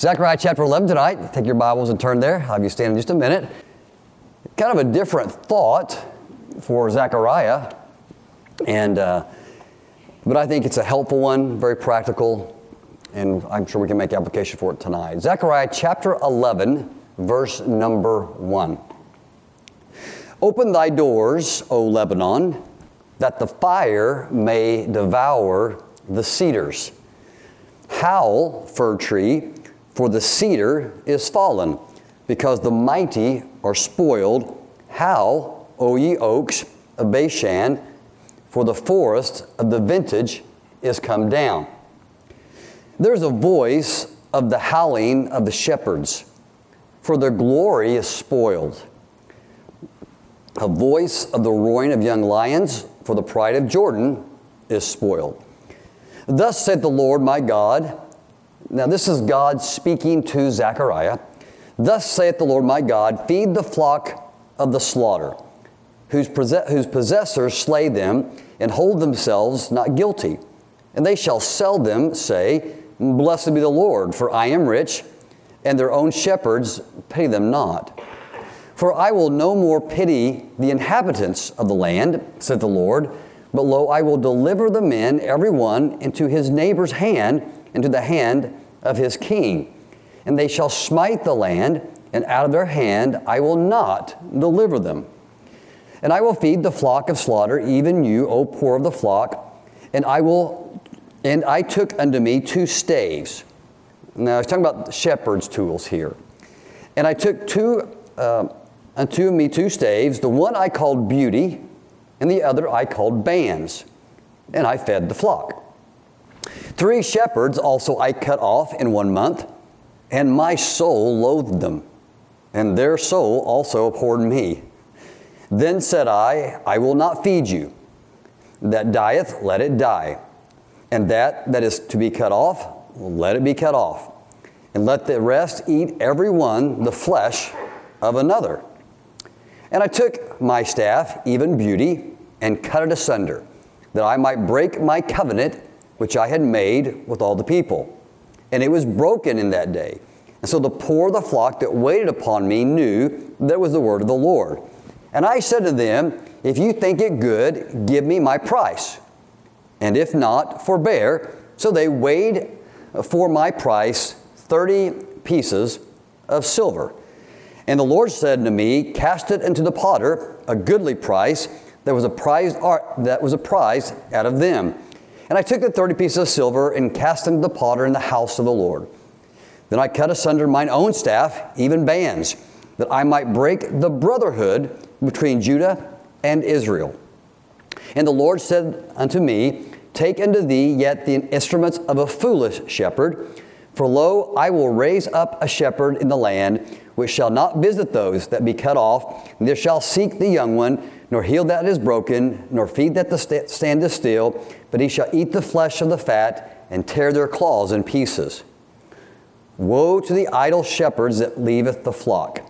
Zechariah chapter 11 tonight. Take your Bibles and turn there. I'll have you stand in just a minute. Kind of a different thought for Zechariah, and uh, but I think it's a helpful one, very practical, and I'm sure we can make application for it tonight. Zechariah chapter 11, verse number 1. Open thy doors, O Lebanon, that the fire may devour the cedars. Howl, fir tree, for the cedar is fallen, because the mighty are spoiled. Howl, O ye oaks of Bashan, for the forest of the vintage is come down. There's a voice of the howling of the shepherds, for their glory is spoiled. A voice of the roaring of young lions, for the pride of Jordan is spoiled. Thus said the Lord my God. Now, this is God speaking to Zechariah. Thus saith the Lord my God, feed the flock of the slaughter, whose, whose possessors slay them and hold themselves not guilty. And they shall sell them, say, Blessed be the Lord, for I am rich, and their own shepherds pay them not. For I will no more pity the inhabitants of the land, said the Lord but lo, I will deliver the men, every one, into his neighbor's hand, into the hand of his king. And they shall smite the land, and out of their hand I will not deliver them. And I will feed the flock of slaughter, even you, O poor of the flock, and I will, and I took unto me two staves. Now, was talking about shepherd's tools here. And I took two, uh, unto me two staves. The one I called beauty, and the other I called bands, and I fed the flock. Three shepherds also I cut off in one month, and my soul loathed them, and their soul also abhorred me. Then said I, I will not feed you. That dieth, let it die. And that that is to be cut off, let it be cut off. And let the rest eat every one the flesh of another. And I took my staff, even beauty, and cut it asunder, that I might break my covenant which I had made with all the people. And it was broken in that day. And so the poor of the flock that waited upon me knew that it was the word of the Lord. And I said to them, If you think it good, give me my price. And if not, forbear. So they weighed for my price 30 pieces of silver. And the Lord said to me, Cast it into the potter, a goodly price that was a prize that was a prize out of them. And I took the thirty pieces of silver and cast them to the potter in the house of the Lord. Then I cut asunder mine own staff, even bands, that I might break the brotherhood between Judah and Israel. And the Lord said unto me, Take unto thee yet the instruments of a foolish shepherd, for lo, I will raise up a shepherd in the land, which shall not visit those that be cut off, neither shall seek the young one, nor heal that is broken, nor feed that the stand is still, but he shall eat the flesh of the fat and tear their claws in pieces. Woe to the idle shepherds that leaveth the flock.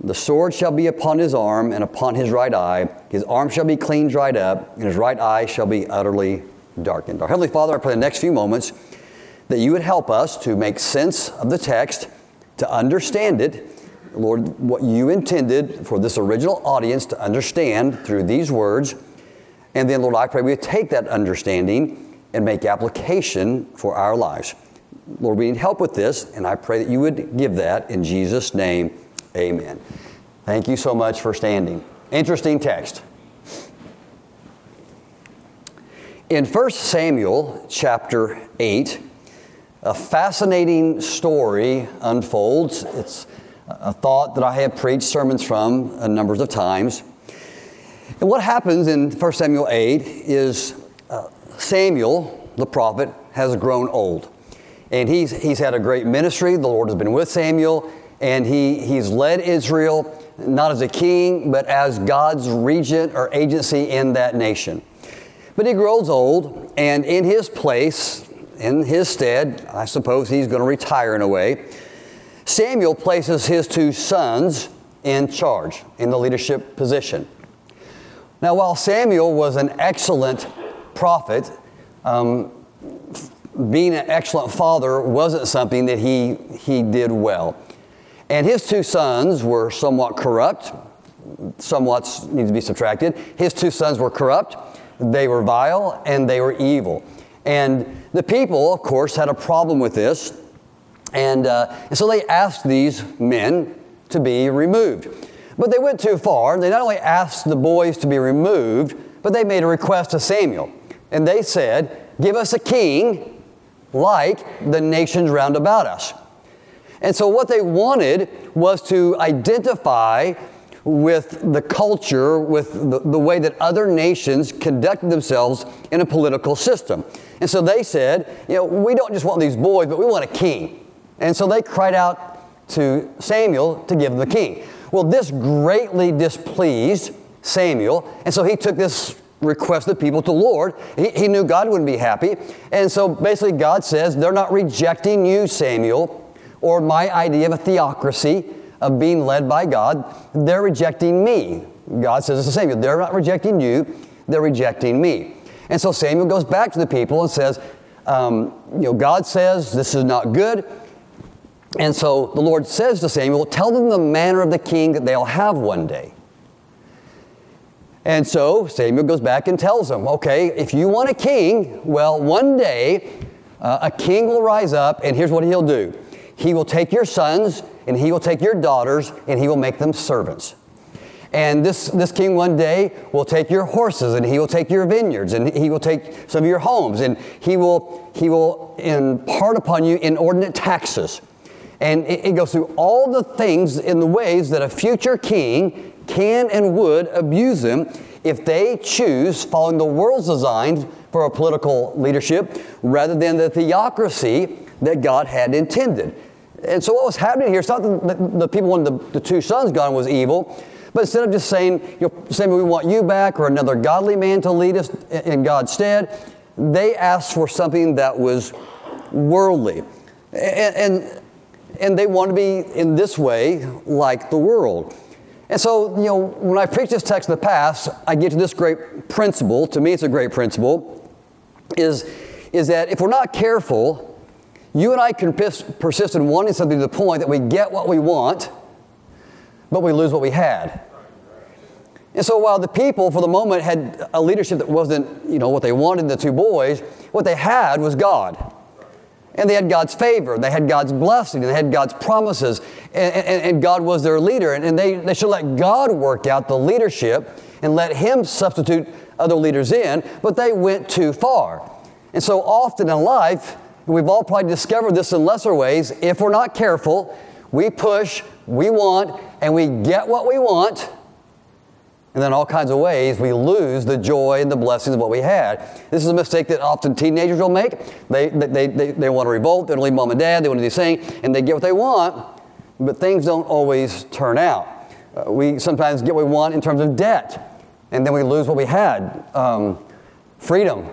The sword shall be upon his arm and upon his right eye. His arm shall be clean dried up, and his right eye shall be utterly darkened. Our Heavenly Father, I pray the next few moments that you would help us to make sense of the text, to understand it, Lord, what you intended for this original audience to understand through these words. And then, Lord, I pray we take that understanding and make application for our lives. Lord, we need help with this, and I pray that you would give that in Jesus' name. Amen. Thank you so much for standing. Interesting text. In 1 Samuel chapter 8, a fascinating story unfolds. It's a thought that I have preached sermons from a numbers of times. And what happens in 1 Samuel 8 is uh, Samuel, the prophet, has grown old. And he's, he's had a great ministry. The Lord has been with Samuel, and he, he's led Israel not as a king, but as God's regent or agency in that nation. But he grows old, and in his place, in his stead, I suppose he's going to retire in a way. Samuel places his two sons in charge in the leadership position. Now, while Samuel was an excellent prophet, um, being an excellent father wasn't something that he, he did well. And his two sons were somewhat corrupt, somewhat needs to be subtracted. His two sons were corrupt, they were vile, and they were evil. And the people, of course, had a problem with this. And, uh, and so they asked these men to be removed. But they went too far. They not only asked the boys to be removed, but they made a request to Samuel. And they said, Give us a king like the nations round about us. And so, what they wanted was to identify with the culture, with the, the, way that other nations conduct themselves in a political system. And so they said, you know, we don't just want these boys, but we want a king. And so they cried out to Samuel to give them the king. Well, this greatly displeased Samuel, and so he took this request of the people to Lord. He, he knew God wouldn't be happy. And so basically, God says, They're not rejecting you, Samuel, or my idea of a theocracy of being led by God. They're rejecting me. God says to Samuel, They're not rejecting you, they're rejecting me. And so Samuel goes back to the people and says, um, You know, God says this is not good. And so the Lord says to Samuel, Tell them the manner of the king that they'll have one day. And so Samuel goes back and tells them, Okay, if you want a king, well, one day uh, a king will rise up, and here's what he'll do He will take your sons, and he will take your daughters, and he will make them servants. And this, this king one day will take your horses and he will take your vineyards and he will take some of your homes and he will, he will impart upon you inordinate taxes. And it, it goes through all the things in the ways that a future king can and would abuse them if they choose following the world's design for a political leadership rather than the theocracy that God had intended. And so what was happening here, it's not that the people wanted the, the two sons gone was evil, but instead of just saying, you know, saying we want you back or another godly man to lead us in God's stead, they asked for something that was worldly. And, and and they want to be in this way like the world. And so, you know, when I preach this text in the past, I get to this great principle. To me, it's a great principle. Is, is that if we're not careful, you and I can persist in wanting something to the point that we get what we want, but we lose what we had. And so while the people, for the moment, had a leadership that wasn't, you know, what they wanted, the two boys, what they had was God. And they had God's favor, they had God's blessing, they had God's promises, and, and, and God was their leader. And, and they, they should let God work out the leadership and let Him substitute other leaders in, but they went too far. And so often in life, we've all probably discovered this in lesser ways, if we're not careful, we push, we want, and we get what we want and then all kinds of ways we lose the joy and the blessings of what we had. This is a mistake that often teenagers will make. They, they, they, they want to revolt, they want to leave mom and dad, they want to do this thing, and they get what they want, but things don't always turn out. Uh, we sometimes get what we want in terms of debt, and then we lose what we had. Um, freedom,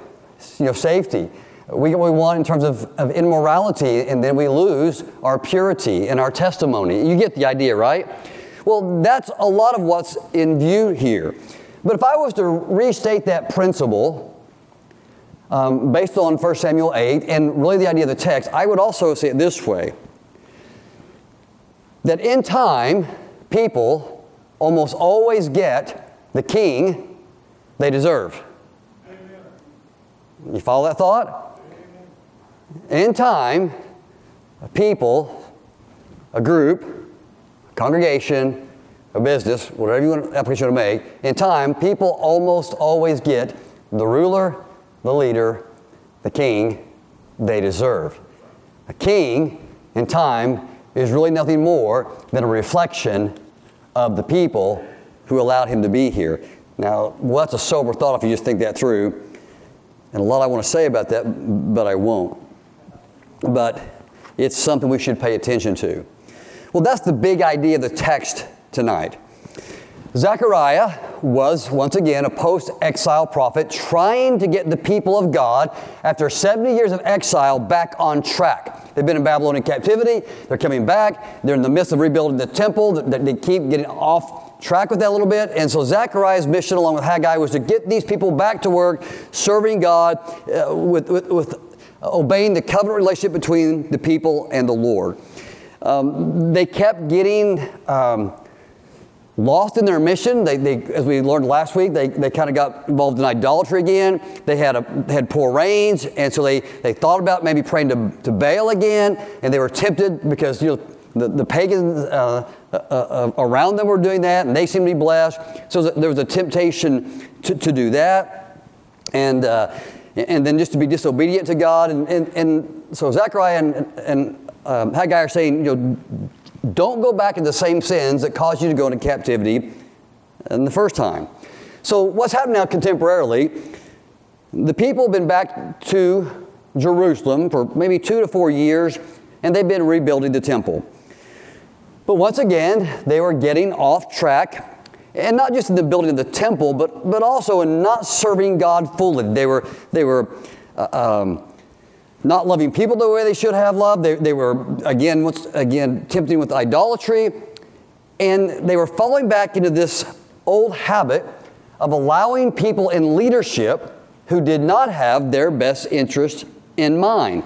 you know, safety. We get what we want in terms of, of immorality, and then we lose our purity and our testimony. You get the idea, right? Well, that's a lot of what's in view here. But if I was to restate that principle um, based on 1 Samuel 8 and really the idea of the text, I would also say it this way that in time, people almost always get the king they deserve. Amen. You follow that thought? Amen. In time, a people, a group, congregation, a business, whatever you want to application to make, in time, people almost always get the ruler, the leader, the king they deserve. A king, in time, is really nothing more than a reflection of the people who allowed him to be here. Now, well, that's a sober thought if you just think that through. And a lot I want to say about that, but I won't. But it's something we should pay attention to. Well, that's the big idea of the text tonight. Zechariah was once again a post exile prophet trying to get the people of God after 70 years of exile back on track. They've been in Babylonian captivity, they're coming back, they're in the midst of rebuilding the temple, they keep getting off track with that a little bit. And so Zechariah's mission, along with Haggai, was to get these people back to work, serving God uh, with, with, with obeying the covenant relationship between the people and the Lord. Um, they kept getting um, lost in their mission. They, they, as we learned last week, they, they kind of got involved in idolatry again. They had, a, had poor rains, and so they, they thought about maybe praying to, to Baal again, and they were tempted because you know, the, the pagans uh, uh, uh, around them were doing that, and they seemed to be blessed. So there was a temptation to, to do that. And, uh, and then just to be disobedient to God. And, and, and so Zechariah and, and um, Haggai are saying, you know, don't go back into the same sins that caused you to go into captivity in the first time. So what's happening now contemporarily, the people have been back to Jerusalem for maybe two to four years, and they've been rebuilding the temple. But once again, they were getting off track and not just in the building of the temple, but, but also in not serving God fully. They were, they were uh, um, not loving people the way they should have loved. They, they were, again, once again, tempting with idolatry. And they were falling back into this old habit of allowing people in leadership who did not have their best interest in mind.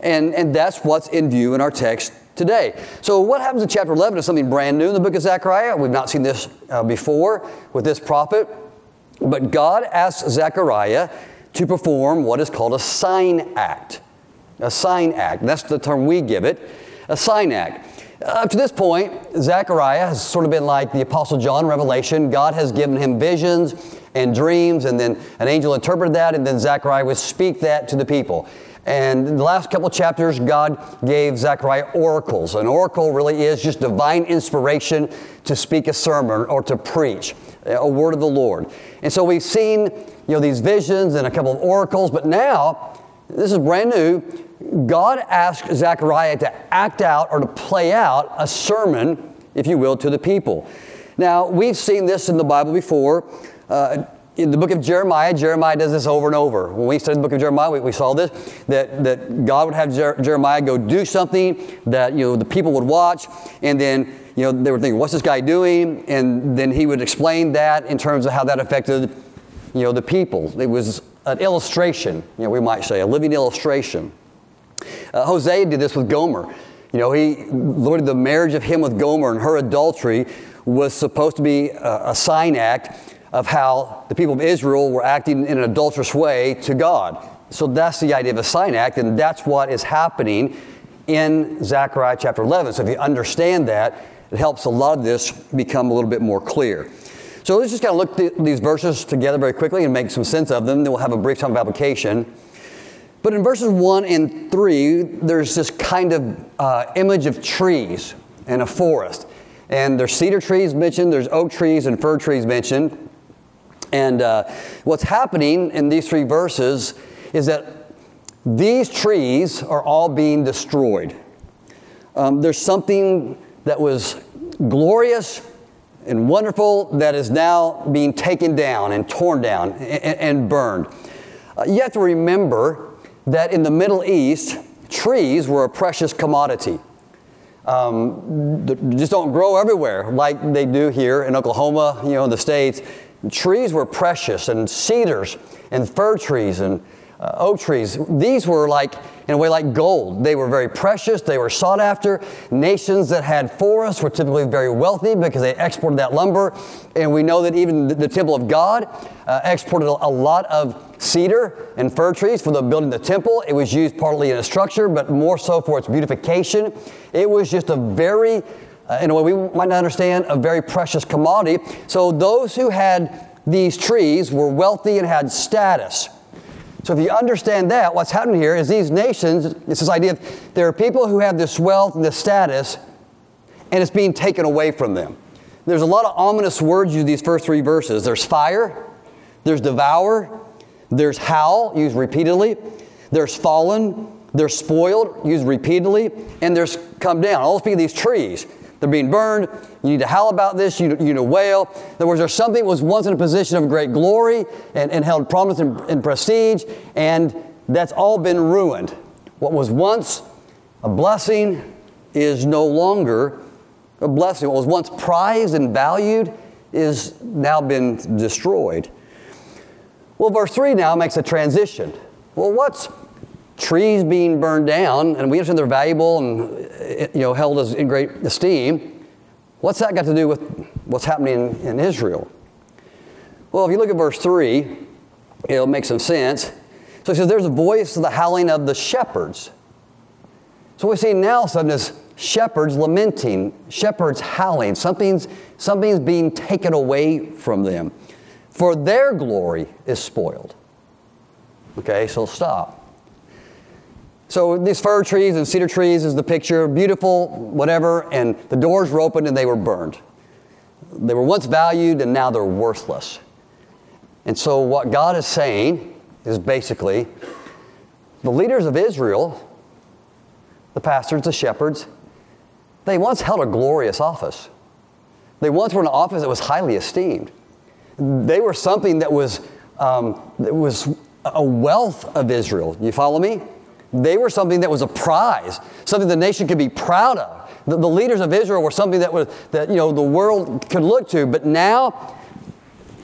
And, and that's what's in view in our text today. So, what happens in chapter 11 is something brand new in the book of Zechariah. We've not seen this uh, before with this prophet. But God asks Zechariah to perform what is called a sign act. A sign act. That's the term we give it. A sign act. Up to this point, Zechariah has sort of been like the Apostle John Revelation. God has given him visions and dreams, and then an angel interpreted that, and then Zechariah would speak that to the people. And the last couple chapters, God gave Zechariah oracles. An oracle really is just divine inspiration to speak a sermon or to preach a word of the Lord. And so we've seen, you know, these visions and a couple of oracles, but now, this is brand new, God asked Zechariah to act out or to play out a sermon, if you will, to the people. Now, we've seen this in the Bible before. Uh, in the book of Jeremiah, Jeremiah does this over and over. When we studied the book of Jeremiah, we, we saw this that, that God would have Jer- Jeremiah go do something that you know the people would watch, and then you know they were thinking, "What's this guy doing?" And then he would explain that in terms of how that affected you know the people. It was an illustration, you know, we might say, a living illustration. Uh, Hosea did this with Gomer. You know, he, Lord, the marriage of him with Gomer and her adultery was supposed to be a, a sign act of how the people of Israel were acting in an adulterous way to God. So that's the idea of a sign act, and that's what is happening in Zechariah chapter 11. So if you understand that, it helps a lot of this become a little bit more clear. So let's just kind of look th- these verses together very quickly and make some sense of them. Then we'll have a brief time of application. But in verses 1 and 3, there's this kind of uh, image of trees and a forest. And there's cedar trees mentioned, there's oak trees and fir trees mentioned. And uh, what's happening in these three verses is that these trees are all being destroyed. Um, there's something that was glorious and wonderful that is now being taken down and torn down and, and burned. Uh, you have to remember that in the Middle East, trees were a precious commodity. Um, just don't grow everywhere like they do here in Oklahoma, you know, in the States trees were precious, and cedars and fir trees and uh, oak trees. These were like, in a way, like gold. They were very precious, they were sought after. Nations that had forests were typically very wealthy because they exported that lumber. And we know that even the, the temple of God uh, exported a, a lot of cedar and fir trees for the building the temple. It was used partly in a structure, but more so for its beautification. It was just a very uh, in a way we might not understand, a very precious commodity. So those who had these trees were wealthy and had status. So if you understand that, what's happening here is these nations, it's this idea of there are people who have this wealth and this status, and it's being taken away from them. There's a lot of ominous words used these first three verses. There's fire, there's devour, there's howl, used repeatedly, there's fallen, there's spoiled, used repeatedly, and there's come down. All speak of these trees. They're being burned. You need to howl about this. You, you need to wail. In other words, there's something that was once in a position of great glory and, and held prominence and, and prestige, and that's all been ruined. What was once a blessing is no longer a blessing. What was once prized and valued is now been destroyed. Well, verse 3 now makes a transition. Well, what's, trees being burned down, and we understand they're valuable and eh, you know held as in great esteem. What's that got to do with what's happening in, Israel? Well, if you look at verse 3, it'll make some sense. So he says, There's a voice of the howling of the shepherds. So we see now sudden is shepherds lamenting, shepherds howling. Something's, something's being taken away from them. For their glory is spoiled. Okay, so stop. So these fir trees and cedar trees is the picture, beautiful, whatever, and the doors were opened and they were burned. They were once valued and now they're worthless. And so what God is saying is basically the leaders of Israel, the pastors, the shepherds, they once held a glorious office. They once were in an office that was highly esteemed. They were something that was, um, that was a wealth of Israel. You follow me? They were something that was a prize, something the nation could be proud of. The, the leaders of Israel were something that, was, that you know, the world could look to. But now,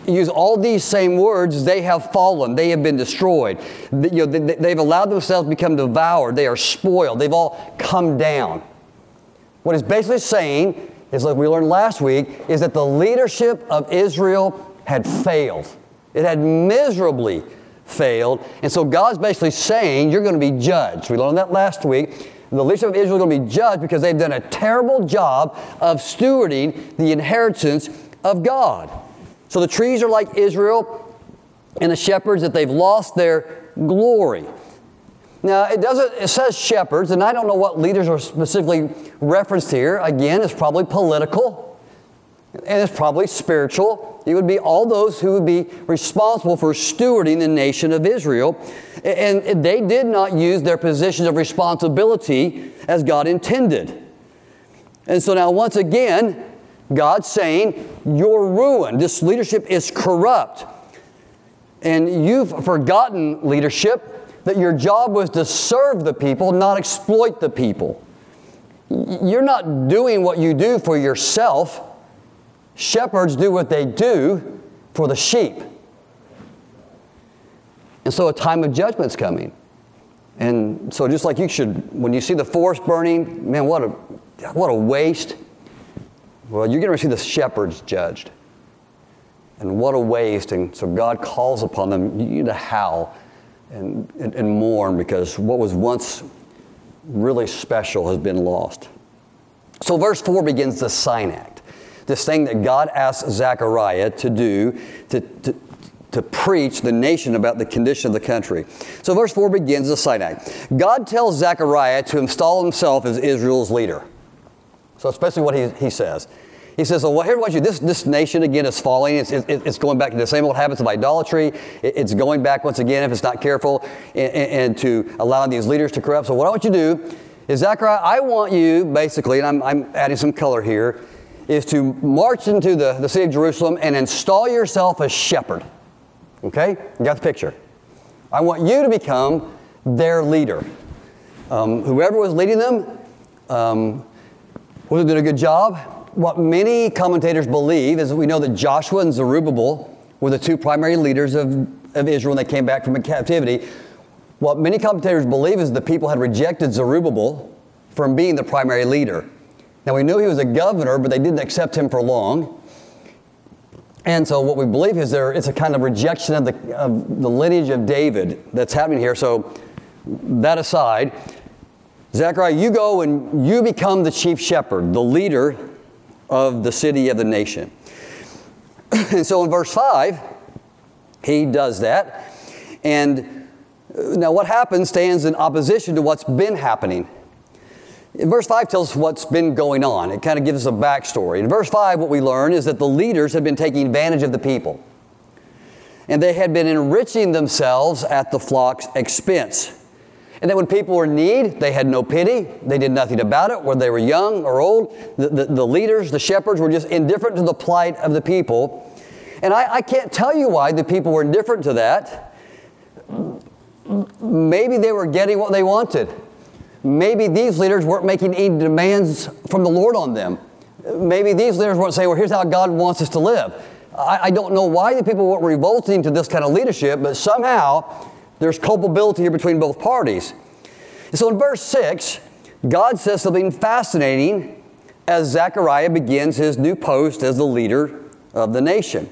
use all these same words, they have fallen. They have been destroyed. You know, they, have allowed themselves to become devoured. They are spoiled. They've all come down. What it's basically saying is, like we learned last week, is that the leadership of Israel had failed. It had miserably failed. And so God's basically saying, You're going to be judged. We learned that last week. The leadership of Israel is going to be judged because they've done a terrible job of stewarding the inheritance of God. So the trees are like Israel and the shepherds that they've lost their glory. Now it doesn't it says shepherds, and I don't know what leaders are specifically referenced here. Again, it's probably political and it's probably spiritual. It would be all those who would be responsible for stewarding the nation of Israel. And they did not use their positions of responsibility as God intended. And so now, once again, God's saying, You're ruined. This leadership is corrupt. And you've forgotten, leadership, that your job was to serve the people, not exploit the people. You're not doing what you do for yourself. Shepherds do what they do for the sheep. And so a time of judgment's coming. And so just like you should, when you see the forest burning, man, what a, what a waste. Well, you're going to see the shepherds judged. And what a waste. And so God calls upon them you to howl and, and, and mourn because what was once really special has been lost. So verse 4 begins the sign act this thing that God asked Zechariah to do to, to, to preach the nation about the condition of the country. So verse 4 begins the sign act. God tells Zechariah to install himself as Israel's leader. So especially what he, he says. He says, well, here's what you, this, this nation again is falling. It's, it, it's going back to the same old habits of idolatry. It, it's going back once again, if it's not careful, and, and, to allow these leaders to corrupt. So what I want you to do is, Zechariah, I want you basically, and I'm, I'm adding some color here, is to march into the, the city of Jerusalem and install yourself as shepherd. Okay? You got the picture. I want you to become their leader. Um, whoever was leading them um, was doing a good job. What many commentators believe is we know that Joshua and Zerubbabel were the two primary leaders of, of Israel when they came back from captivity. What many commentators believe is the people had rejected Zerubbabel from being the primary leader. Now, we knew he was a governor, but they didn't accept him for long. And so, what we believe is there it's a kind of rejection of the, of the lineage of David that's happening here. So, that aside, Zechariah, you go and you become the chief shepherd, the leader of the city of the nation. and so, in verse 5, he does that. And uh, now, what happens stands in opposition to what's been happening. Verse 5 tells us what's been going on. It kind of gives us a backstory. In verse 5, what we learn is that the leaders had been taking advantage of the people. And they had been enriching themselves at the flock's expense. And that when people were in need, they had no pity. They did nothing about it, whether they were young or old. The, the, the leaders, the shepherds, were just indifferent to the plight of the people. And I, I can't tell you why the people were indifferent to that. Maybe they were getting what they wanted. Maybe these leaders weren't making any demands from the Lord on them. Maybe these leaders weren't saying, well, here's how God wants us to live. I, I don't know why the people weren't revolting to this kind of leadership, but somehow there's culpability here between both parties. And So in verse 6, God says something fascinating as Zechariah begins his new post as the leader of the nation.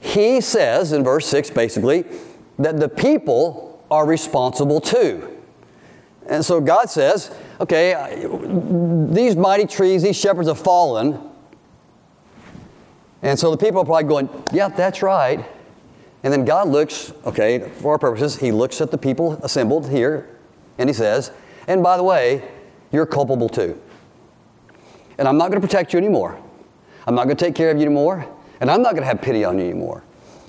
He says in verse 6 basically that the people are responsible too. And so God says, okay, these mighty trees, these shepherds have fallen. And so the people are probably going, yeah, that's right. And then God looks, okay, for our purposes, He looks at the people assembled here and He says, and by the way, you're culpable too. And I'm not going to protect you anymore. I'm not going to take care of you anymore. And I'm not going to have pity on you anymore.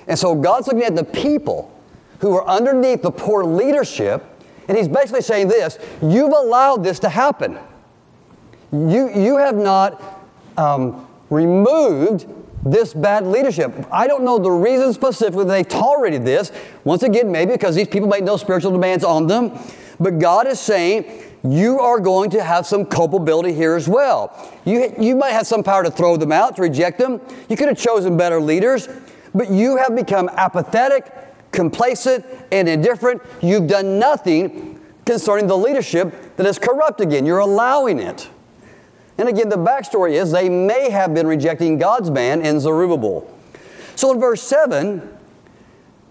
And so God's looking at the people who are underneath the poor leadership, and He's basically saying this you've allowed this to happen. You, you have not um, removed this bad leadership. I don't know the reason specifically they tolerated this. Once again, maybe because these people make no spiritual demands on them. But God is saying, you are going to have some culpability here as well. You, you might have some power to throw them out, to reject them. You could have chosen better leaders, but you have become apathetic, complacent, and indifferent. You've done nothing concerning the leadership that is corrupt again. You're allowing it. And again, the backstory is they may have been rejecting God's man in Zerubbabel. So in verse 7,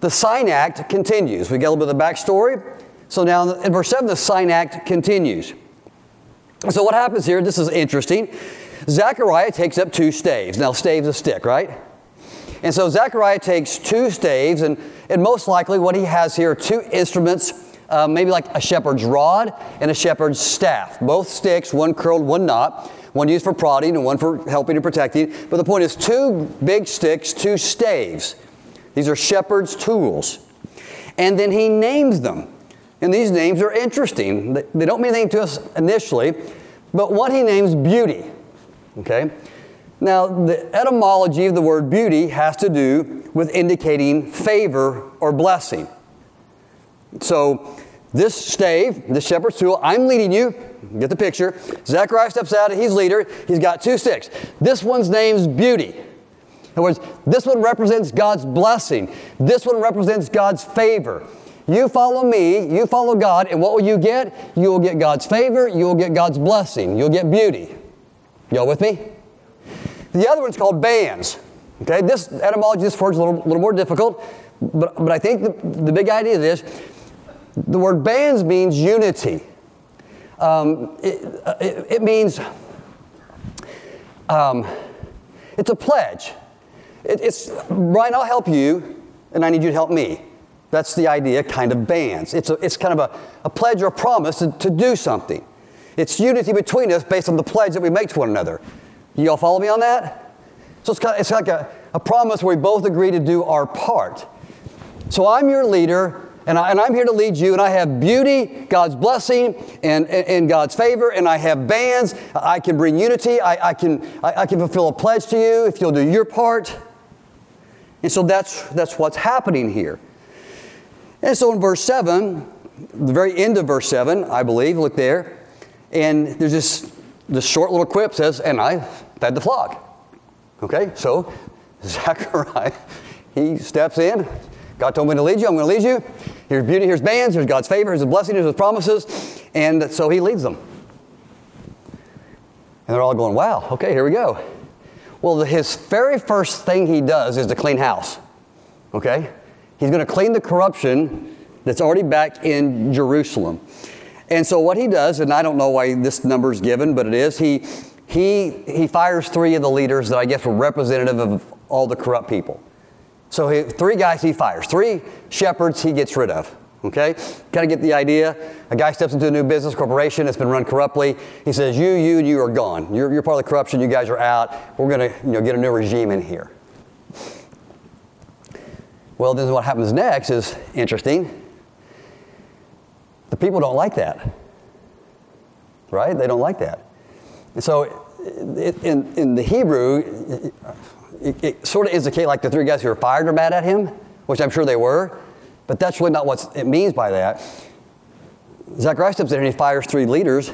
the sign act continues. We get a little bit of the backstory. So now in verse 7, the sign act continues. So what happens here, this is interesting. Zechariah takes up two staves. Now, stave's a stick, right? And so Zechariah takes two staves, and, and most likely what he has here are two instruments, uh, maybe like a shepherd's rod and a shepherd's staff. Both sticks, one curled, one not, one used for prodding and one for helping and protecting. But the point is two big sticks, two staves. These are shepherd's tools. And then he names them. And these names are interesting. They don't mean anything to us initially, but one he names beauty. Okay? Now, the etymology of the word beauty has to do with indicating favor or blessing. So, this stave, this shepherd's tool, I'm leading you. Get the picture. Zechariah steps out, he's leader. He's got two sticks. This one's name's beauty. In other words, this one represents God's blessing. This one represents God's favor. You follow me, you follow God, and what will you get? You will get God's favor, you will get God's blessing, you'll get beauty. Y'all with me? The other one's called bands. Okay, this etymology, this word's a little, little more difficult, but, but I think the, the big idea is the word bands means unity. Um, it, it, it, means, um, it's a pledge. It, it's, Brian, I'll help you, and I need you to help me. That's the idea, kind of bands. It's, a, it's kind of a, a pledge or a promise to, to do something. It's unity between us based on the pledge that we make to one another. You all follow me on that? So it's, kind of, it's like a, a promise where we both agree to do our part. So I'm your leader, and, I, am here to lead you, and I have beauty, God's blessing, and, and, and, God's favor, and I have bands. I can bring unity. I, I can, I, I, can fulfill a pledge to you if you'll do your part. And so that's, that's what's happening here. And so in verse 7, the very end of verse 7, I believe, look there, and there's this, this short little quip says, and I fed the flock. Okay, so Zechariah, he steps in. God told me to lead you, I'm going to lead you. Here's beauty, here's bands, here's God's favor, here's His blessing, here's His promises. And so he leads them. And they're all going, wow, okay, here we go. Well, his very first thing he does is to clean house. Okay? He's going to clean the corruption that's already back in Jerusalem. And so what he does, and I don't know why this number is given, but it is, he, he, he fires three of the leaders that I guess were representative of all the corrupt people. So he, three guys he fires, three shepherds he gets rid of. Okay? Kind of get the idea. A guy steps into a new business corporation that's been run corruptly. He says, You, you, and you are gone. You're, you're part of the corruption. You guys are out. We're going to you know, get a new regime in here. Well, then what happens next is interesting. The people don't like that. Right? They don't like that. And so in, in the Hebrew, it, it sort of indicates like the three guys who were fired are mad at him, which I'm sure they were, but that's really not what it means by that. Zechariah steps in and he fires three leaders,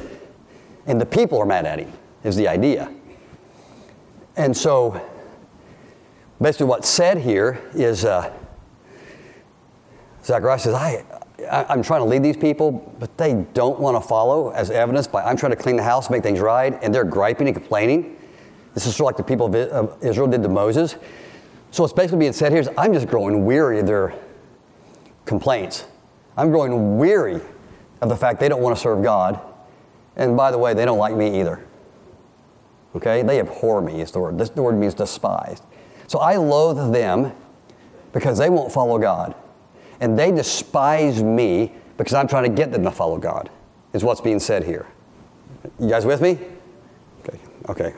and the people are mad at him, is the idea. And so basically what's said here is uh, Zacharias says, I, I, am trying to lead these people, but they don't want to follow, as evidenced by I'm trying to clean the house, make things right, and they're griping and complaining. This is sort of like the people of Israel did to Moses. So what's basically being said here is I'm just growing weary of their complaints. I'm growing weary of the fact they don't want to serve God. And by the way, they don't like me either. Okay? They abhor me, is the word. This word means despised. So I loathe them because they won't follow God. And they despise me because I'm trying to get them to follow God, is what's being said here. You guys with me? Okay, okay.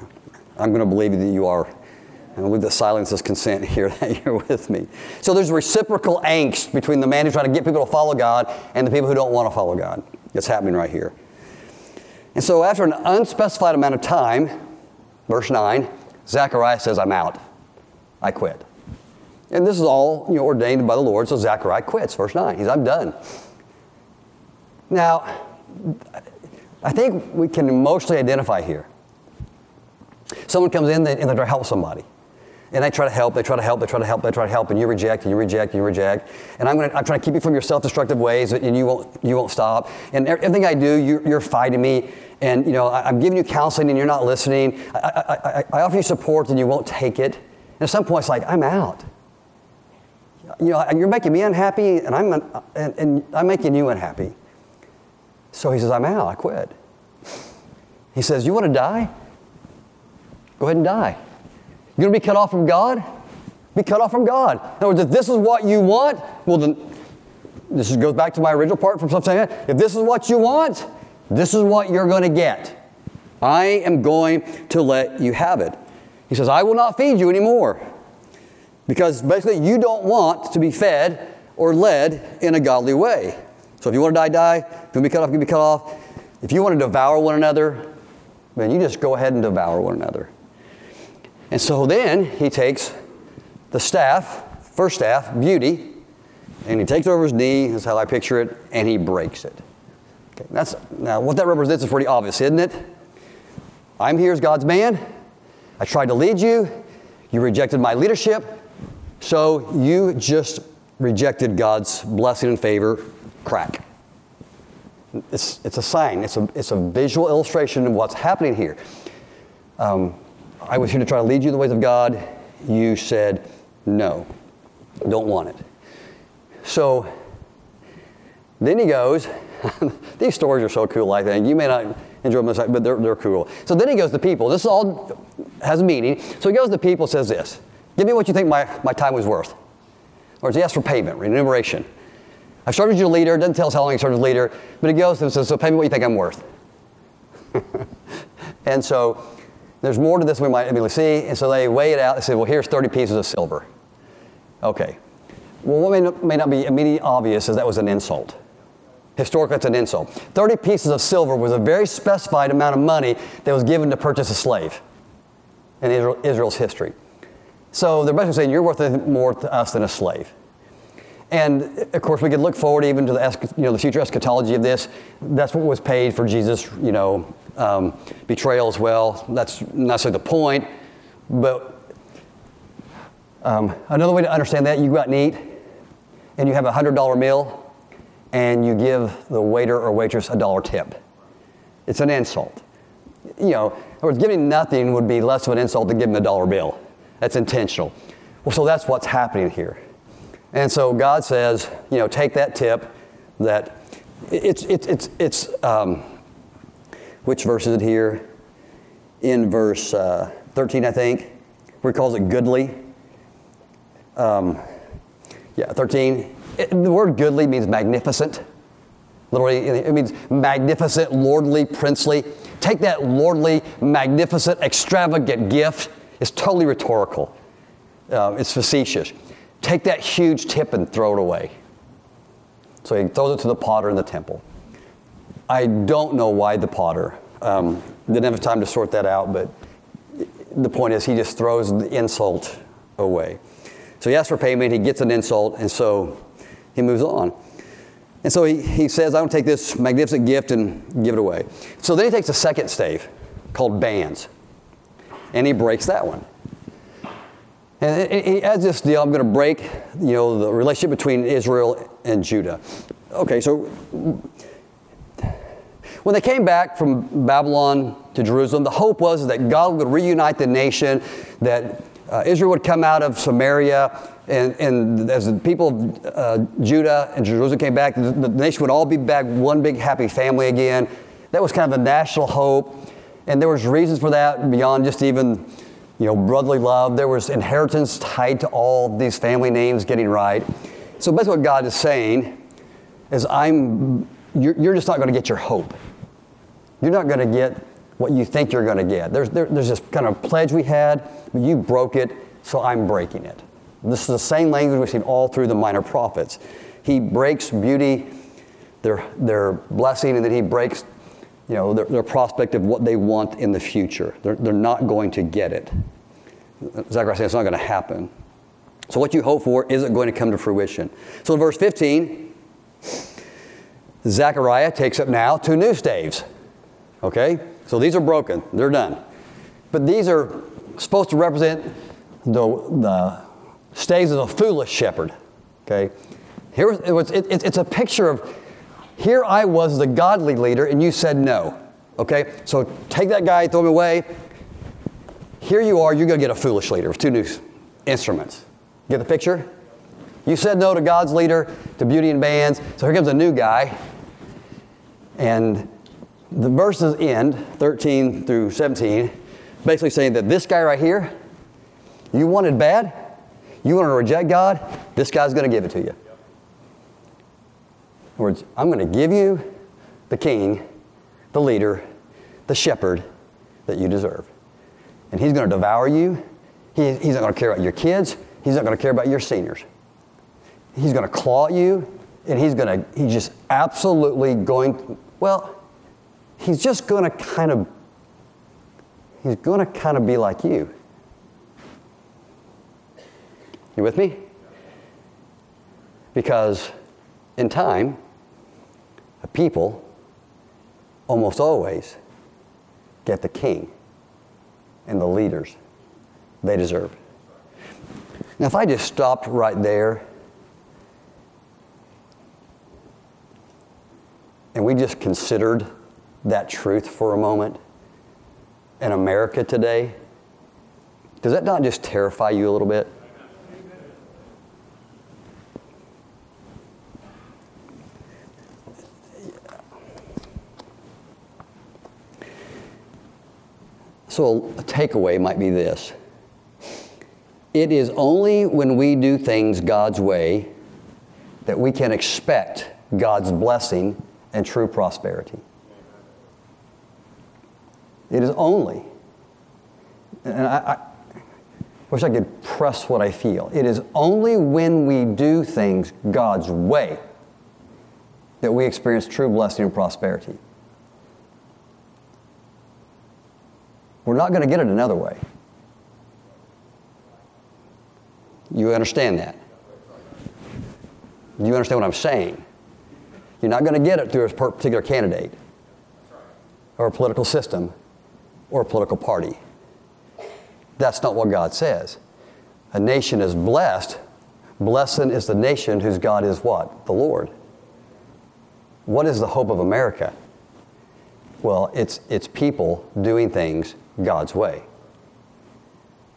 I'm going to believe that you are. And with the silence is consent here that you're with me. So there's reciprocal angst between the man who's trying to get people to follow God and the people who don't want to follow God. It's happening right here. And so after an unspecified amount of time, verse 9, Zechariah says, I'm out. I quit. And this is all you know, ordained by the Lord, so Zechariah quits, verse 9. He's, I'm done. Now, I think we can emotionally identify here. Someone comes in and they try to help somebody. And they try to help, they try to help, they try to help, they try to help, and you reject, and you reject, and you reject. And I'm, gonna, I'm trying to keep you from your self-destructive ways, and you won't, you won't stop. And everything I do, you, you're fighting me. And you know, I, am giving you counseling, and you're not listening. I, I, I, I offer you support, and you won't take it. And at some point, it's like, I'm out you know, you're making me unhappy and I'm, and, and I'm making you unhappy. So he says, I'm out, I quit. He says, You want to die? Go ahead and die. You're going to be cut off from God? Be cut off from God. In other words, if this is what you want, well, then this goes back to my original part from something. If this is what you want, this is what you're going to get. I am going to let you have it. He says, I will not feed you anymore. Because basically, you don't want to be fed or led in a godly way. So if you want to die, die. If you want to be cut off, you can be cut off. If you want to devour one another, then you just go ahead and devour one another. And so then he takes the staff, first staff, beauty, and he takes it over his knee, that's how I picture it, and he breaks it. Okay, that's, now, what that represents is pretty obvious, isn't it? I'm here as God's man. I tried to lead you. You rejected my leadership. So you just rejected God's blessing and favor, crack. It's, it's a sign, it's a, it's a visual illustration of what's happening here. Um, I was here to try to lead you in the ways of God. You said, no, don't want it. So then he goes, these stories are so cool, I think. You may not enjoy them, but they're, they're cool. So then he goes to people. This all has meaning. So he goes to people, says this Give me what you think my, my time was worth. Or he asks for payment, remuneration. I've started you a leader, doesn't tell us how long he started as leader, but he goes and says, So pay me what you think I'm worth. and so there's more to this we might immediately see. And so they weigh it out. They say, Well, here's 30 pieces of silver. Okay. Well, what may not, may not be immediately obvious is that was an insult. Historically, it's an insult. 30 pieces of silver was a very specified amount of money that was given to purchase a slave in Israel, Israel's history. So they're basically saying you're worth more to us than a slave. And of course, we could look forward even to the, you know, the future eschatology of this. That's what was paid for Jesus' you know, um, betrayal as well. That's not necessarily the point, but um, another way to understand that, you go out and eat, and you have a $100 meal, and you give the waiter or waitress a dollar tip. It's an insult. You know, in other words, giving nothing would be less of an insult than giving a dollar bill. That's intentional. Well, so that's what's happening here. And so God says, you know, take that tip that it's, it's, it's, it's um, which verse is it here? In verse uh, 13, I think, where he calls it goodly. Um, yeah, 13. It, the word goodly means magnificent. Literally, it means magnificent, lordly, princely. Take that lordly, magnificent, extravagant gift it's totally rhetorical. Uh, it's facetious. Take that huge tip and throw it away. So he throws it to the potter in the temple. I don't know why the potter. Um, didn't have time to sort that out, but the point is he just throws the insult away. So he asks for payment, he gets an insult, and so he moves on. And so he, he says, I don't take this magnificent gift and give it away. So then he takes a second stave called bands and he breaks that one. And has this deal, I'm going to break, you know, the relationship between Israel and Judah. okay, so when they came back from Babylon to Jerusalem, the hope was that God would reunite the nation, that uh, Israel would come out of Samaria, and, and as the people of uh, Judah and Jerusalem came back, the, the nation would all be back one big happy family again. That was kind of the national hope. And there was reasons for that beyond just even, you know, brotherly love. There was inheritance tied to all these family names getting right. So basically what God is saying is I'm, you're, you're just not going to get your hope. You're not going to get what you think you're going to get. There's, there, there's this kind of pledge we had, you broke it, so I'm breaking it. This is the same language we've seen all through the minor prophets. He breaks beauty, their, their blessing, and then he breaks you know, their, their prospect of what they want in the future. They're, they're not going to get it. Zechariah says it's not going to happen. So what you hope for isn't going to come to fruition. So in verse 15, Zechariah takes up now two new staves. Okay? So these are broken. They're done. But these are supposed to represent the, the staves of the foolish shepherd. Okay? Here, it was, it, it's a picture of here I was the godly leader, and you said no. Okay? So take that guy, throw him away. Here you are, you're going to get a foolish leader with two new instruments. Get the picture? You said no to God's leader, to beauty and bands. So here comes a new guy. And the verses end, 13 through 17, basically saying that this guy right here, you wanted bad, you want to reject God, this guy's going to give it to you words, I'm going to give you the king, the leader, the shepherd that you deserve. And he's going to devour you. He, he's not going to care about your kids. He's not going to care about your seniors. He's going to claw at you, and he's going to, he's just absolutely going, well, he's just going to kind of, he's going to kind of be like you. You with me? Because in time, people almost always get the king and the leaders they deserve. Now, if I just stopped right there and we just considered that truth for a moment in America today, does that not just terrify you a little bit? So, a takeaway might be this it is only when we do things God's way that we can expect God's blessing and true prosperity. It is only, and I, I, wish I could press what I feel. It is only when we do things God's way that we experience true blessing and prosperity. We're not going to get it another way. You understand that? You understand what I'm saying? You're not going to get it through a particular candidate or a political system or a political party. That's not what God says. A nation is blessed. Blessed is the nation whose God is what? The Lord. What is the hope of America? Well, it's, it's people doing things God's way.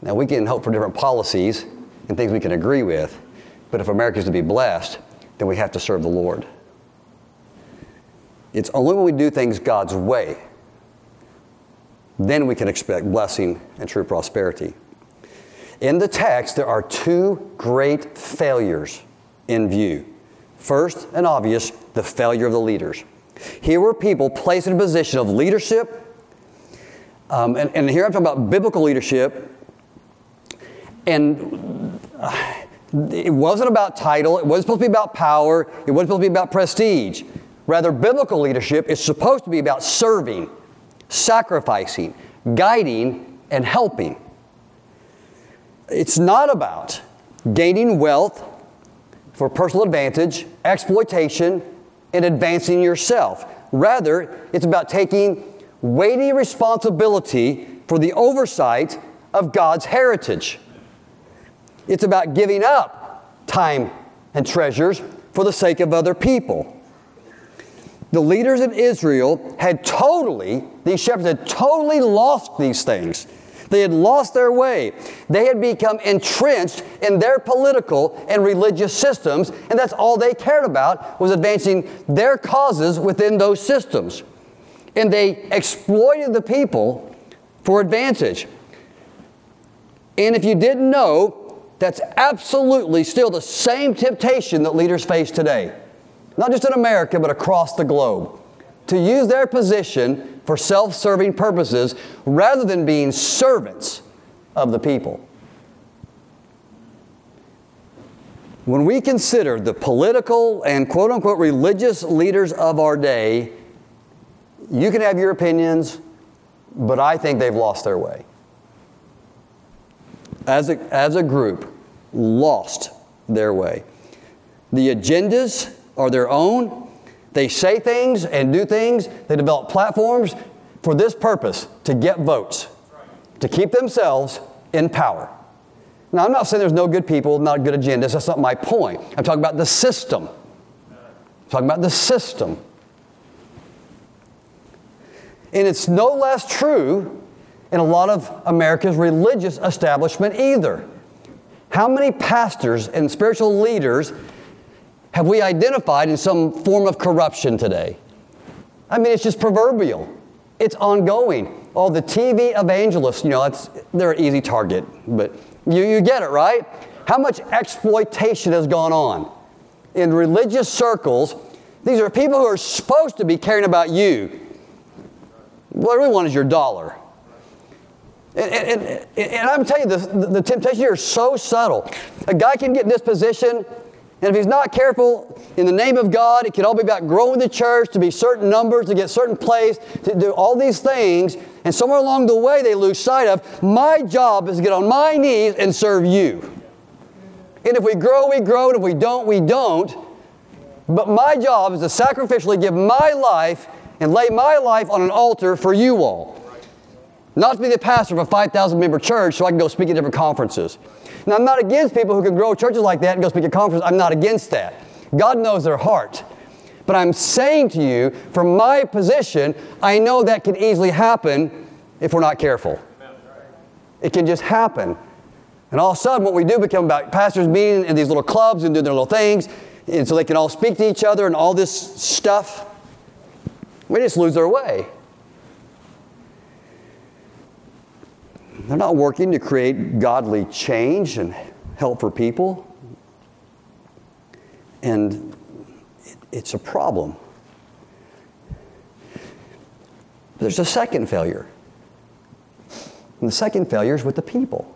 Now, we can hope for different policies and things we can agree with, but if America is to be blessed, then we have to serve the Lord. It's only when we do things God's way, then we can expect blessing and true prosperity. In the text, there are two great failures in view. First and obvious, the failure of the leaders. Here were people placed in a position of leadership um, and, and here I'm talking about biblical leadership. And uh, it wasn't about title, it wasn't supposed to be about power, it wasn't supposed to be about prestige. Rather, biblical leadership is supposed to be about serving, sacrificing, guiding, and helping. It's not about gaining wealth for personal advantage, exploitation, and advancing yourself. Rather, it's about taking weighty responsibility for the oversight of God's heritage. It's about giving up time and treasures for the sake of other people. the leaders in Israel had totally, these shepherds had totally lost these things. They had lost their way. They had become entrenched in their political and religious systems, and that's all they cared about was advancing their causes within those systems. And they exploited the people for advantage. And if you didn't know, that's absolutely still the same temptation that leaders face today not just in America, but across the globe, to use their position for self serving purposes rather than being servants of the people. When we consider the political and quote unquote religious leaders of our day, you can have your opinions, but I think they've lost their way. As a, as a group, lost their way. The agendas are their own. They say things and do things. They develop platforms for this purpose to get votes, to keep themselves in power. Now, I'm not saying there's no good people, not good agendas. That's not my point. I'm talking about the system. I'm talking about the system. And it's no less true in a lot of America's religious establishment either. How many pastors and spiritual leaders have we identified in some form of corruption today? I mean, it's just proverbial. It's ongoing. All the TV evangelists, you know, they're an easy target, but you, you get it, right? How much exploitation has gone on in religious circles? These are people who are supposed to be caring about you. What they really want is your dollar. And, and, and, and I'm telling you, the, the temptation here is so subtle. A guy can get in this position and if he's not careful, in the name of God, it can all be about growing the church to be certain numbers, to get certain place, to do all these things. And somewhere along the way, they lose sight of my job is to get on my knees and serve you. And if we grow, we grow. And if we don't, we don't. But my job is to sacrificially give my life and lay my life on an altar for you all. Not to be the pastor of a 5,000 member church so I can go speak at different conferences. Now, I'm not against people who can grow churches like that and go speak at conferences. I'm not against that. God knows their heart. But I'm saying to you, from my position, I know that can easily happen if we're not careful. It can just happen. And all of a sudden, what we do become about pastors meeting in these little clubs and doing their little things, and so they can all speak to each other and all this stuff. We just lose our way. They're not working to create godly change and help for people. And it's a problem. There's a second failure. And the second failure is with the people.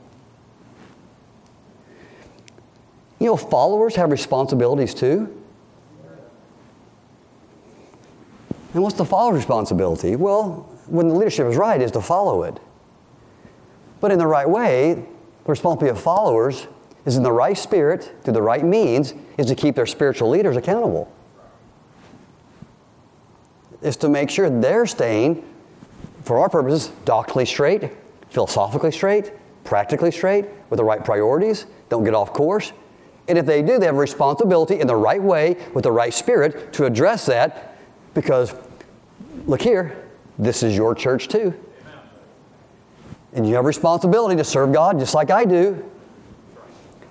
You know, followers have responsibilities too. And what's the follower's responsibility? Well, when the leadership is right, is to follow it. But in the right way, the responsibility of followers is in the right spirit, through the right means, is to keep their spiritual leaders accountable. Is to make sure they're staying, for our purposes, doctrinally straight, philosophically straight, practically straight, with the right priorities, don't get off course. And if they do, they have a responsibility in the right way, with the right spirit, to address that, because look here, this is your church too. And you have responsibility to serve God just like I do.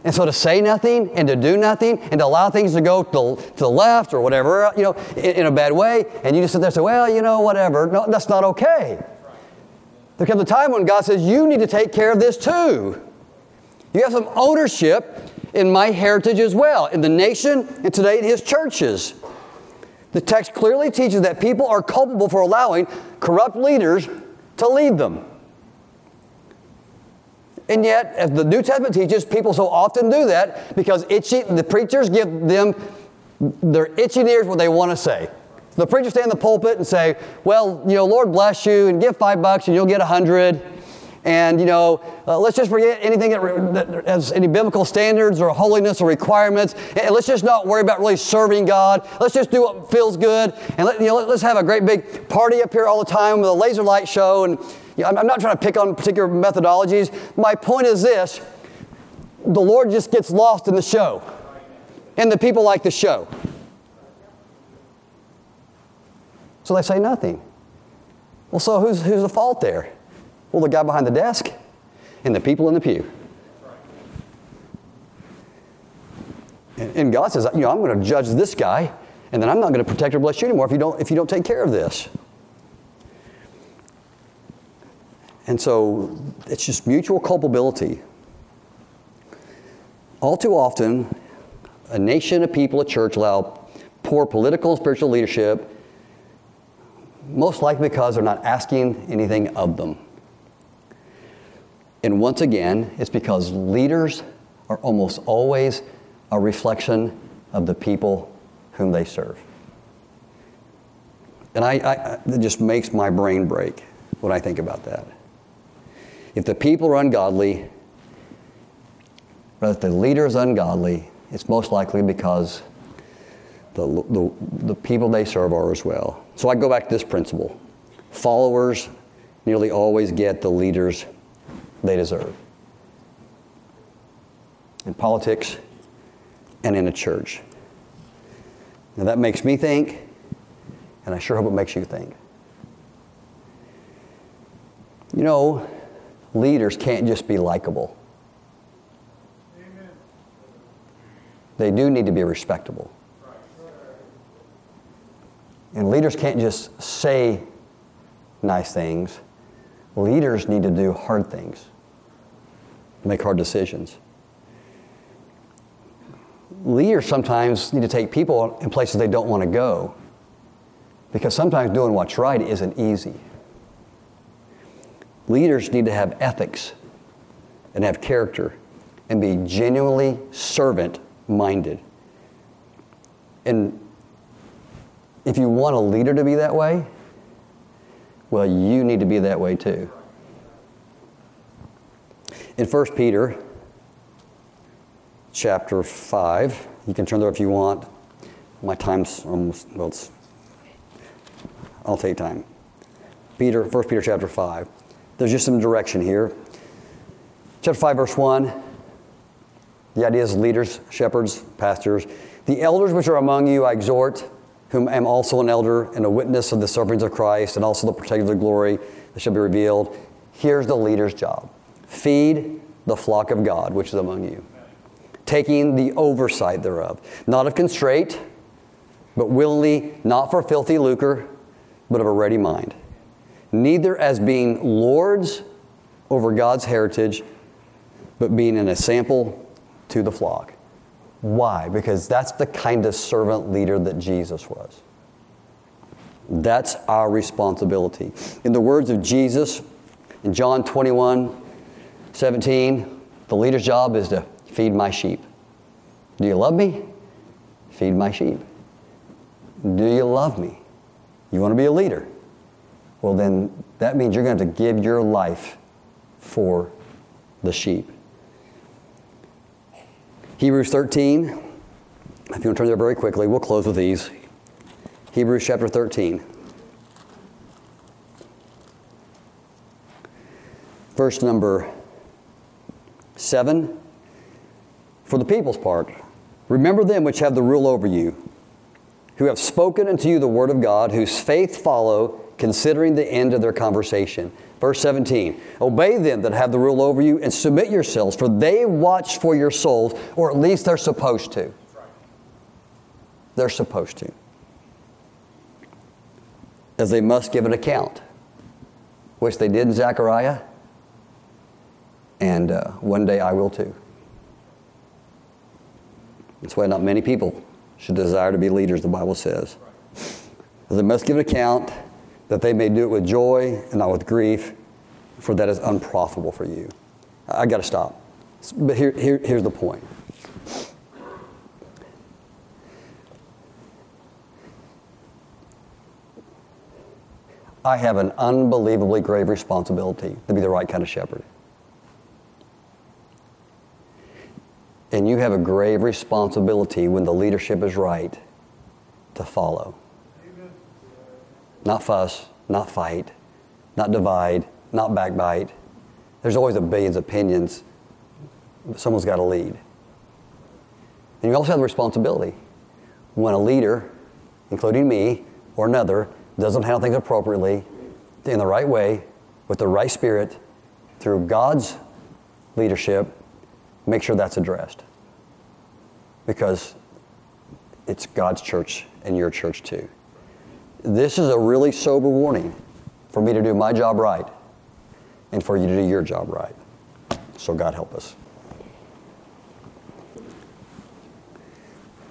And so to say nothing and to do nothing and to allow things to go to, to the left or whatever, you know, in, in, a bad way, and you just sit there and say, well, you know, whatever. No, that's not okay. There comes a time when God says, you need to take care of this too. You have some ownership in my heritage as well, in the nation and today in His churches. The text clearly teaches that people are culpable for allowing corrupt leaders to lead them. And yet, as the New Testament teaches, people so often do that because itchy, the preachers give them their itching ears what they want to say. The preacher stand in the pulpit and say, well, you know, Lord bless you and give five bucks and you'll get a hundred. And, you know, uh, let's just forget anything that, that, has any biblical standards or holiness or requirements. And let's just not worry about really serving God. Let's just do what feels good. And let, you know, let's have a great big party up here all the time with a laser light show and I'm not trying to pick on particular methodologies. My point is this the Lord just gets lost in the show, and the people like the show. So they say nothing. Well, so who's, who's the fault there? Well, the guy behind the desk and the people in the pew. And, God says, you know, I'm going to judge this guy, and then I'm not going to protect or bless you anymore if you don't, if you don't take care of this. And so it's just mutual culpability. All too often, a nation, a people, a church allow poor political and spiritual leadership, most likely because they're not asking anything of them. And once again, it's because leaders are almost always a reflection of the people whom they serve. And I, I, it just makes my brain break when I think about that. If the people are ungodly, but if the leader is ungodly, it's most likely because the, the, the people they serve are as well. So I go back to this principle followers nearly always get the leaders they deserve. In politics and in a church. Now that makes me think, and I sure hope it makes you think. You know, leaders can't just be likable. They do need to be respectable. And leaders can't just say nice things. Leaders need to do hard things, make hard decisions. Leaders sometimes need to take people in places they don't want to go because sometimes doing what's right isn't easy. Leaders need to have ethics and have character and be genuinely servant minded. And if you want a leader to be that way, well, you need to be that way too. In 1 Peter chapter 5, you can turn there if you want. My time's almost, well, it's, I'll take time. Peter, 1 Peter chapter 5. There's just some direction here. Chapter 5, verse 1. The idea is leaders, shepherds, pastors. The elders which are among you I exhort, whom am also an elder and a witness of the sufferings of Christ and also the protector of the glory that shall be revealed. Here's the leader's job feed the flock of God which is among you, taking the oversight thereof, not of constraint, but willingly, not for filthy lucre, but of a ready mind. Neither as being lords over God's heritage, but being an example to the flock. Why? Because that's the kind of servant leader that Jesus was. That's our responsibility. In the words of Jesus in John 21 17, the leader's job is to feed my sheep. Do you love me? Feed my sheep. Do you love me? You want to be a leader? Well, then that means you're going to have to give your life for the sheep. Hebrews 13. If you want to turn there very quickly, we'll close with these. Hebrews chapter 13. Verse number 7. For the people's part, remember them which have the rule over you, who have spoken unto you the word of God, whose faith follow, considering the end of their conversation. Verse 17 Obey them that have the rule over you and submit yourselves, for they watch for your souls, or at least they're supposed to. They're supposed to. As they must give an account, which they did in Zechariah, and uh, one day I will too. That's why not many people should desire to be leaders, the Bible says. They must give an account, that they may do it with joy and not with grief, for that is unprofitable for you. I got to stop. But here, here, here's the point. I have an unbelievably grave responsibility to be the right kind of shepherd. And you have a grave responsibility when the leadership is right to follow. Not fuss, not fight, not divide, not backbite. There's always a billions opinions. But someone's got to lead. And you also have the responsibility when a leader, including me or another, doesn't handle things appropriately, in the right way, with the right spirit, through God's leadership, make sure that's addressed. Because it's God's church and your church too. This is a really sober warning for me to do my job right and for you to do your job right. So God help us.